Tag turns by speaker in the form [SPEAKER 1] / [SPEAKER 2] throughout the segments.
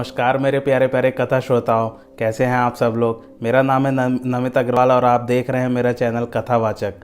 [SPEAKER 1] नमस्कार मेरे प्यारे प्यारे कथा श्रोताओं, कैसे हैं आप सब लोग? मेरा नाम है नम- नमित अग्रवाल और आप देख रहे हैं मेरा चैनल कथावाचक।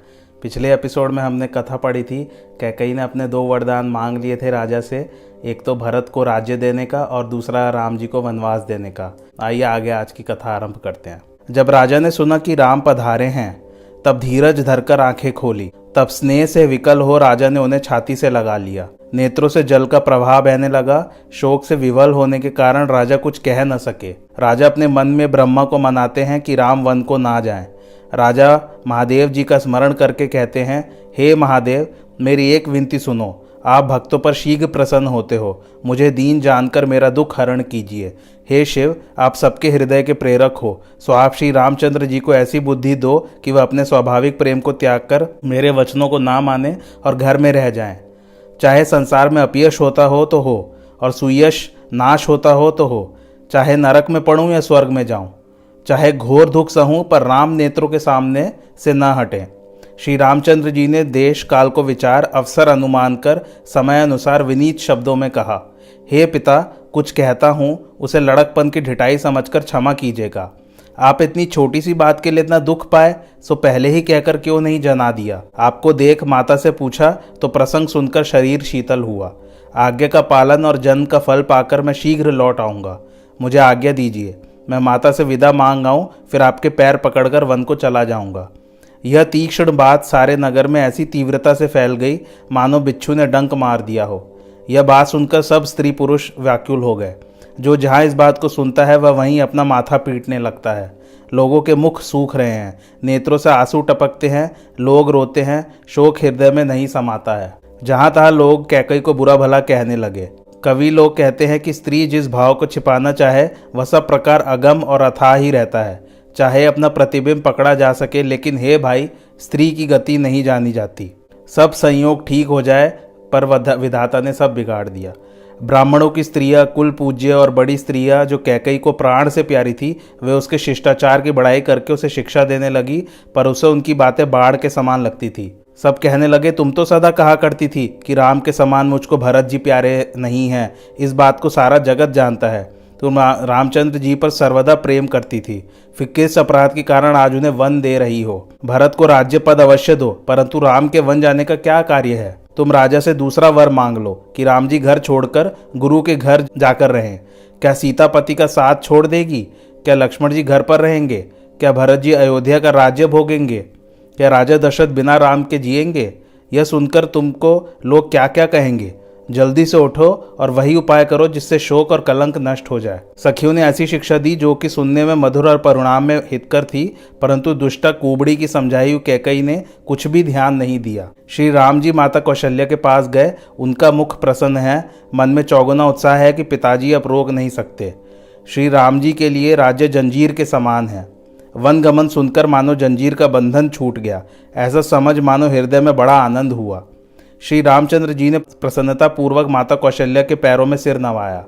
[SPEAKER 1] पिछले एपिसोड में हमने कथा पढ़ी थी, कैकई ने अपने दो वरदान मांग लिए थे राजा से, एक तो भरत को राज्य देने का और दूसरा राम जी को वनवास देने का। आइए आगे आज की कथा आरंभ करते हैं। जब राजा ने सुना कि राम पधारे हैं, तब धीरज धरकर आँखें खोली तब स्नेह से विकल हो राजा ने उन्हें छाती से लगा लिया। नेत्रों से जल का प्रभाव बहने लगा। शोक से विवल होने के कारण राजा कुछ कह न सके। राजा अपने मन में ब्रह्मा को मनाते हैं कि राम वन को ना जाए। राजा महादेव जी का स्मरण करके कहते हैं, हे महादेव, मेरी एक विनती सुनो। आप भक्तों पर शीघ्र प्रसन्न होते हो। मुझे दीन जानकर मेरा दुख हरण कीजिए। हे शिव, आप सबके हृदय के प्रेरक हो। सो आप श्री रामचंद्र जी को ऐसी बुद्धि दो कि वह अपने स्वाभाविक प्रेम को त्याग कर मेरे वचनों को ना माने और घर में रह जाएँ। चाहे संसार में अपयश होता हो तो हो, और सुयश नाश होता हो तो हो। चाहे नरक में पड़ूं या स्वर्ग में जाऊँ। चाहे घोर दुख सहूं पर राम नेत्रों के सामने से न हटें। श्री रामचंद्र जी ने देश काल को विचार अवसर अनुमान कर समय अनुसार विनीत शब्दों में कहा, हे पिता, कुछ कहता हूँ, उसे लड़कपन की ढिठाई समझकर क्षमा कीजिएगा। आप इतनी छोटी सी बात के लिए इतना दुख पाए, सो पहले ही कहकर क्यों नहीं जना दिया? आपको देख माता से पूछा तो प्रसंग सुनकर शरीर शीतल हुआ। आज्ञा का पालन और जन्म का फल पाकर मैं शीघ्र लौट आऊँगा। मुझे आज्ञा दीजिए। मैं माता से विदा मांग आऊँ फिर आपके पैर पकड़कर वन को चला जाऊँगा। यह तीक्ष्ण बात सारे नगर में ऐसी तीव्रता से फैल गई, मानो बिच्छू ने डंक मार दिया हो। यह बात सुनकर सब स्त्री पुरुष व्याकुल हो गए। जो जहाँ इस बात को सुनता है, वह वहीं अपना माथा पीटने लगता है। लोगों के मुख सूख रहे हैं, नेत्रों से आँसू टपकते हैं, लोग रोते हैं, शोक हृदय में नहीं समाता है। जहाँ तहाँ लोग कैकई को बुरा भला कहने लगे। कवि लोग कहते हैं कि स्त्री जिस भाव को छिपाना चाहे, वह सब प्रकार अगम और अथाह ही रहता है। चाहे अपना प्रतिबिंब पकड़ा जा सके, लेकिन हे भाई, स्त्री की गति नहीं जानी जाती। सब संयोग ठीक हो जाए, पर विधाता ने सब बिगाड़ दिया। ब्राह्मणों की स्त्रियाँ, कुल पूज्य और बड़ी स्त्रियाँ जो कैकई को प्राण से प्यारी थी, वे उसके शिष्टाचार की बड़ाई करके उसे शिक्षा देने लगी, पर उसे उनकी बातें बाढ़ के समान लगती थी। सब कहने लगे, तुम तो सदा कहा करती थी कि राम के समान मुझको भरत जी प्यारे नहीं हैं। इस बात को सारा जगत जानता है। रा- रामचंद्र जी पर सर्वदा प्रेम करती थी। फिर किस अपराध के कारण आज उन्हें वन दे रही हो। भरत को राज्य पद अवश्य दो, परंतु राम के वन जाने का क्या कार्य है? तुम राजा से दूसरा वर मांग लो कि राम जी घर छोड़कर गुरु के घर जाकर रहें। क्या सीता पति का साथ छोड़ देगी? क्या लक्ष्मण जी घर पर रहेंगे? क्या भरत जी अयोध्या का राज्य भोगेंगे? क्या राजा दशरथ बिना राम के जिएँगे? यह सुनकर तुमको लोग क्या क्या कहेंगे? जल्दी से उठो और वही उपाय करो जिससे शोक और कलंक नष्ट हो जाए। सखियों ने ऐसी शिक्षा दी जो कि सुनने में मधुर और परिणाम में हितकर थी, परंतु दुष्टा कुबड़ी की समझाई हुई कैकई ने कुछ भी ध्यान नहीं दिया। श्री राम जी माता कौशल्या के पास गए, उनका मुख प्रसन्न है, मन में चौगुना उत्साह है कि पिताजी अब रोक नहीं सकते। श्री राम जी के लिए राज्य जंजीर के समान है। वन गमन सुनकर मानो जंजीर का बंधन छूट गया। ऐसा समझ मानो हृदय में बड़ा आनंद हुआ। श्री रामचंद्र जी ने प्रसन्नता पूर्वक माता कौशल्या के पैरों में सिर नवाया।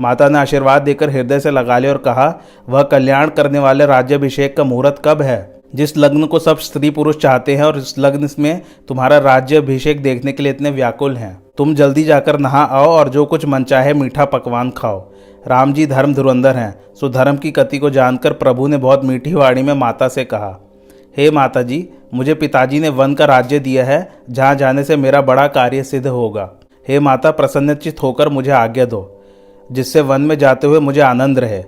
[SPEAKER 1] माता ने आशीर्वाद देकर हृदय से लगा लिया और कहा, वह कल्याण करने वाले राज्याभिषेक का मुहूर्त कब है? जिस लग्न को सब स्त्री पुरुष चाहते हैं और इस लग्न में तुम्हारा राज्य अभिषेक देखने के लिए इतने व्याकुल हैं। तुम जल्दी जाकर नहा आओ और जो कुछ मन चाहे मीठा पकवान खाओ। राम जी धर्म धुरंधर हैं, सो धर्म की गति को जानकर प्रभु ने बहुत मीठी वाणी में माता से कहा हे माता जी मुझे पिताजी ने वन का राज्य दिया है, जहाँ जाने से मेरा बड़ा कार्य सिद्ध होगा। हे माता प्रसन्नचित होकर मुझे आज्ञा दो, जिससे वन में जाते हुए मुझे आनंद रहे।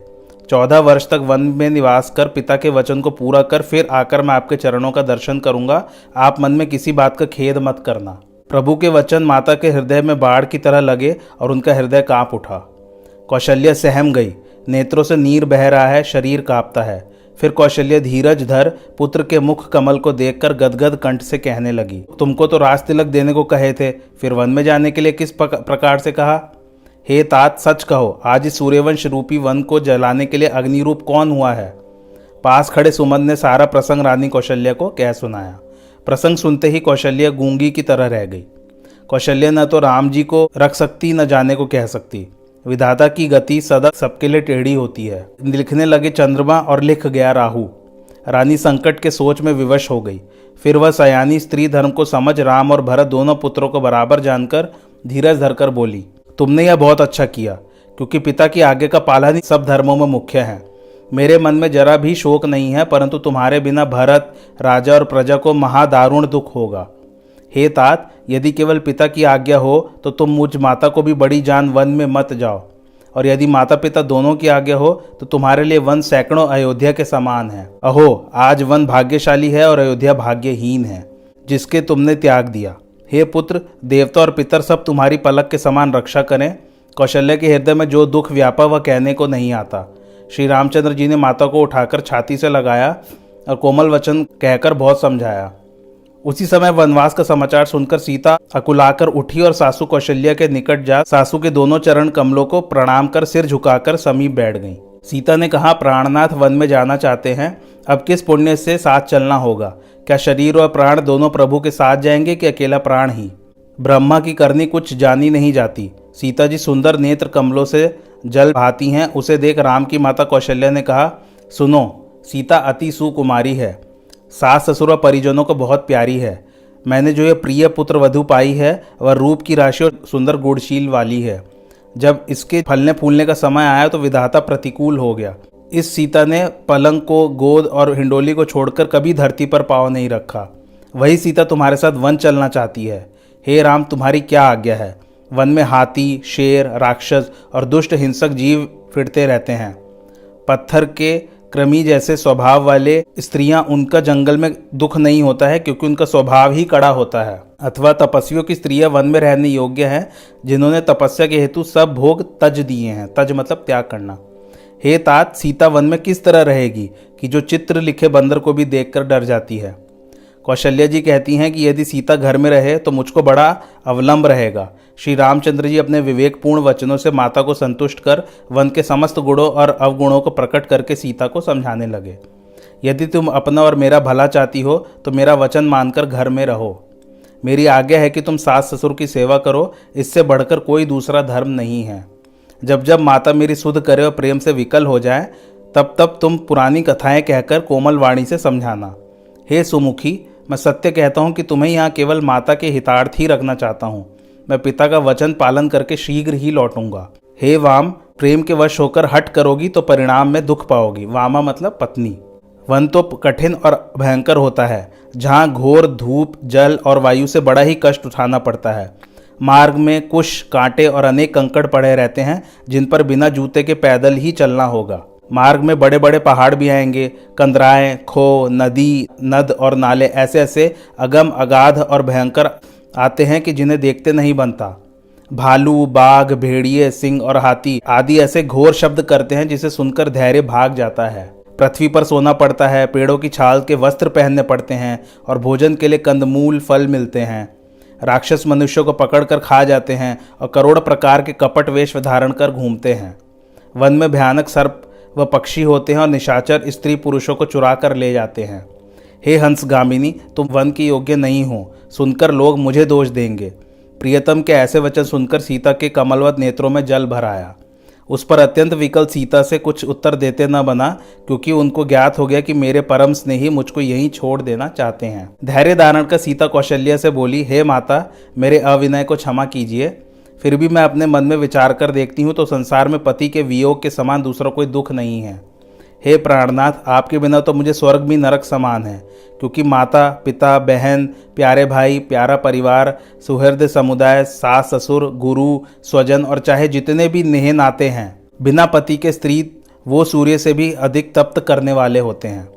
[SPEAKER 1] चौदह वर्ष तक वन में निवास कर पिता के वचन को पूरा कर, फिर आकर मैं आपके चरणों का दर्शन करूँगा। आप मन में किसी बात का खेद मत करना। प्रभु के वचन माता के हृदय में बाढ़ की तरह लगे और उनका हृदय काँप उठा। कौशल्य सहम गई, नेत्रों से नीर बह रहा है, शरीर कांपता है। फिर कौशल्य धीरज धर पुत्र के मुख कमल को देखकर गदगद कंठ से कहने लगी, तुमको तो राज तिलक देने को कहे थे, फिर वन में जाने के लिए किस प्रकार से कहा? हे तात, सच कहो, आज इस सूर्यवंश रूपी वन को जलाने के लिए अग्निरूप कौन हुआ है? पास खड़े सुमन ने सारा प्रसंग रानी कौशल्या को कह सुनाया। प्रसंग सुनते ही कौशल्या गूँगी की तरह रह गई। कौशल्या न तो राम जी को रख सकती, न जाने को कह सकती। विधाता की गति सदा सबके लिए टेढ़ी होती है। लिखने लगे चंद्रमा और लिख गया राहु। रानी संकट के सोच में विवश हो गई। फिर वह सयानी स्त्री धर्म को समझ, राम और भरत दोनों पुत्रों को बराबर जानकर धीरज धरकर बोली, तुमने यह बहुत अच्छा किया, क्योंकि पिता की आगे का पालन सब धर्मों में मुख्य है। मेरे मन में जरा भी शोक नहीं है, परंतु तुम्हारे बिना भरत, राजा और प्रजा को महादारुण दुख होगा। हे तात, यदि केवल पिता की आज्ञा हो तो तुम मुझ माता को भी बड़ी जान वन में मत जाओ। और यदि माता पिता दोनों की आज्ञा हो तो तुम्हारे लिए वन सैकड़ों अयोध्या के समान है। अहो, आज वन भाग्यशाली है और अयोध्या भाग्यहीन है, जिसके तुमने त्याग दिया। हे पुत्र, देवता और पितर सब तुम्हारी पलक के समान रक्षा करें। कौशल्य के हृदय में जो दुख व्यापा, वह कहने को नहीं आता। श्री रामचंद्र जी ने माता को उठाकर छाती से लगाया और कोमल वचन कहकर बहुत समझाया। उसी समय वनवास का समाचार सुनकर सीता अकुलाकर उठी और सासू कौशल्या के निकट जा सासू के दोनों चरण कमलों को प्रणाम कर सिर झुकाकर समीप बैठ गईं। सीता ने कहा, प्राणनाथ, वन में जाना चाहते हैं। अब किस पुण्य से साथ चलना होगा? क्या शरीर और प्राण दोनों प्रभु के साथ जाएँगे कि अकेला प्राण ही? ब्रह्मा की करनी कुछ जानी नहीं जाती। सीता जी सुंदर नेत्र कमलों से जल भाती हैं। उसे देख राम की माता कौशल्या ने कहा, सुनो, सीता अति सुकुमारी है। सास ससुर और परिजनों को बहुत प्यारी है। मैंने जो ये प्रिय पुत्र वधु पाई है, वह रूप की राशि और सुंदर गुणशील वाली है। जब इसके फलने फूलने का समय आया तो विधाता प्रतिकूल हो गया। इस सीता ने पलंग को, गोद और हिंडोली को छोड़कर कभी धरती पर पाव नहीं रखा। वही सीता तुम्हारे साथ वन चलना चाहती है। हे राम, तुम्हारी क्या आज्ञा है? वन में हाथी, शेर, राक्षस और दुष्ट हिंसक जीव फिरते रहते हैं। पत्थर के क्रमी जैसे स्वभाव वाले स्त्रियाँ उनका जंगल में दुख नहीं होता है, क्योंकि उनका स्वभाव ही कड़ा होता है। अथवा तपस्वियों की स्त्रियाँ वन में रहने योग्य हैं, जिन्होंने तपस्या के हेतु सब भोग तज दिए हैं। तज मतलब त्याग करना। हे तात, सीता वन में किस तरह रहेगी कि जो चित्र लिखे बंदर को भी देखकर डर जाती है? कौशल्या जी कहती हैं कि यदि सीता घर में रहे तो मुझको बड़ा अवलंब रहेगा। श्री रामचंद्र जी अपने विवेकपूर्ण वचनों से माता को संतुष्ट कर, वन के समस्त गुणों और अवगुणों को प्रकट करके सीता को समझाने लगे। यदि तुम अपना और मेरा भला चाहती हो तो मेरा वचन मानकर घर में रहो। मेरी आज्ञा है कि तुम सास ससुर की सेवा करो, इससे बढ़कर कोई दूसरा धर्म नहीं है। जब जब माता मेरी शुद्ध करे और प्रेम से विकल हो जाए, तब तब तुम पुरानी कथाएँ कहकर कोमल वाणी से समझाना। हे सुमुखी, मैं सत्य कहता हूँ कि तुम्हें यहाँ केवल माता के हितार्थ ही रखना चाहता हूँ। मैं पिता का वचन पालन करके शीघ्र ही लौटूँगा। हे वाम, प्रेम के वश होकर हट करोगी तो परिणाम में दुख पाओगी। वामा मतलब पत्नी। वन तो कठिन और भयंकर होता है, जहाँ घोर धूप, जल और वायु से बड़ा ही कष्ट उठाना पड़ता है। मार्ग में कुश, कांटे और अनेक कंकड़ पड़े रहते हैं, जिन पर बिना जूते के पैदल ही चलना होगा। मार्ग में बड़े बड़े पहाड़ भी आएँगे, कंदराएँ, खो, नदी, नद और नाले ऐसे ऐसे अगम, अगाध और भयंकर आते हैं कि जिन्हें देखते नहीं बनता। भालू, बाघ, भेड़िए, सिंह और हाथी आदि ऐसे घोर शब्द करते हैं जिसे सुनकर धैर्य भाग जाता है। पृथ्वी पर सोना पड़ता है, पेड़ों की छाल के वस्त्र पहनने पड़ते हैं और भोजन के लिए कंदमूल, फल मिलते हैं। राक्षस मनुष्यों को पकड़कर खा जाते हैं और करोड़ प्रकार के कपट वेश धारण कर घूमते हैं। वन में भयानक सर्प व पक्षी होते हैं और निशाचर स्त्री पुरुषों को चुरा कर ले जाते हैं। हे हंस गामिनी तुम वन की योग्य नहीं हो। सुनकर लोग मुझे दोष देंगे। प्रियतम के ऐसे वचन सुनकर सीता के कमलवत नेत्रों में जल भर आया। उस पर अत्यंत विकल सीता से कुछ उत्तर देते न बना, क्योंकि उनको ज्ञात हो गया कि मेरे परम स्नेही मुझको यहीं छोड़ देना चाहते हैं। धैर्य धारण कर सीता कौशल्या से बोली, हे माता, मेरे अविनय को क्षमा कीजिए। फिर भी मैं अपने मन में विचार कर देखती हूँ तो संसार में पति के वियोग के समान दूसरा कोई दुख नहीं है। हे प्राणनाथ, आपके बिना तो मुझे स्वर्ग भी नरक समान है, क्योंकि माता, पिता, बहन, प्यारे भाई, प्यारा परिवार, सुहृद समुदाय, सास, ससुर, गुरु, स्वजन और चाहे जितने भी नेह नाते हैं, बिना पति के स्त्री वो सूर्य से भी अधिक तप्त करने वाले होते हैं।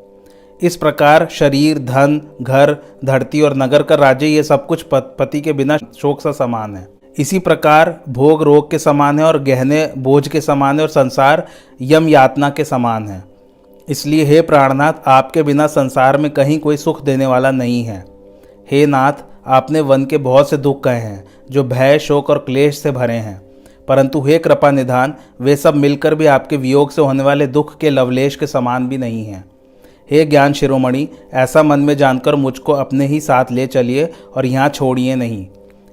[SPEAKER 1] इस प्रकार शरीर, धन, घर, धरती और नगर का राज्य, ये सब कुछ पति के बिना शोक सा समान है। इसी प्रकार भोग रोग के समान है और गहने, बोझ के समान है और संसार यम यातना के समान है। इसलिए, हे प्राणनाथ, आपके बिना संसार में कहीं कोई सुख देने वाला नहीं है। हे नाथ, आपने वन के बहुत से दुख कहे हैं, जो भय, शोक और क्लेश से भरे हैं। परंतु हे कृपा निधान, वे सब मिलकर भी आपके वियोग से होने वाले दुख के लवलेश के समान भी नहीं हैं। हे ज्ञान शिरोमणि, ऐसा मन में जानकर मुझको अपने ही साथ ले चलिए और यहाँ छोड़िए नहीं।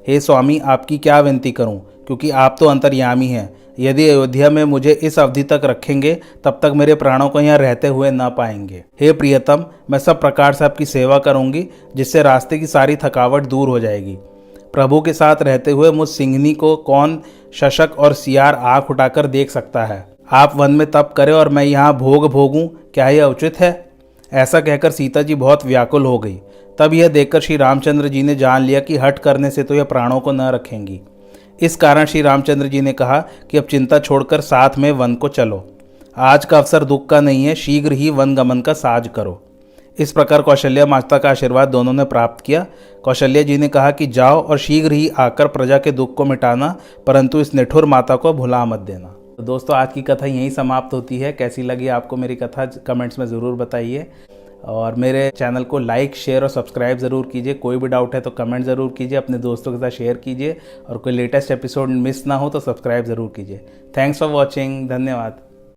[SPEAKER 1] हे स्वामी, आपकी क्या विनती करूँ? क्योंकि आप तो अंतर्यामी हैं यदि अयोध्या में मुझे इस अवधि तक रखेंगे, तब तक मेरे प्राणों को यहाँ रहते हुए ना पाएँगे। हे प्रियतम, मैं सब प्रकार से आपकी सेवा करूँगी, जिससे रास्ते की सारी थकावट दूर हो जाएगी। प्रभु के साथ रहते हुए मुझ सिंहनी को कौन शशक और सियार आँख उठाकर देख सकता है? आप वन में तप करें और मैं यहाँ भोग भोगूं, क्या यह उचित है? ऐसा कहकर सीता जी बहुत व्याकुल हो गई। तब यह देखकर श्री रामचंद्र जी ने जान लिया कि हट करने से तो यह प्राणों को न रखेंगी। इस कारण श्री रामचंद्र जी ने कहा कि अब चिंता छोड़कर साथ में वन को चलो। आज का अवसर दुख का नहीं है, शीघ्र ही वन गमन का साज करो। इस प्रकार कौशल्या माता का आशीर्वाद दोनों ने प्राप्त किया। कौशल्या जी ने कहा कि जाओ और शीघ्र ही आकर प्रजा के दुख को मिटाना, परंतु इस निठुर माता को भुला मत देना। तो दोस्तों, आज की कथा यहीं समाप्त होती है। कैसी लगी आपको मेरी कथा, कमेंट्स में ज़रूर बताइए। और मेरे चैनल को लाइक, शेयर और सब्सक्राइब ज़रूर कीजिए। कोई भी डाउट है तो कमेंट ज़रूर कीजिए, अपने दोस्तों के साथ शेयर कीजिए। और कोई लेटेस्ट एपिसोड मिस ना हो तो सब्सक्राइब ज़रूर कीजिए। थैंक्स फॉर वॉचिंग धन्यवाद।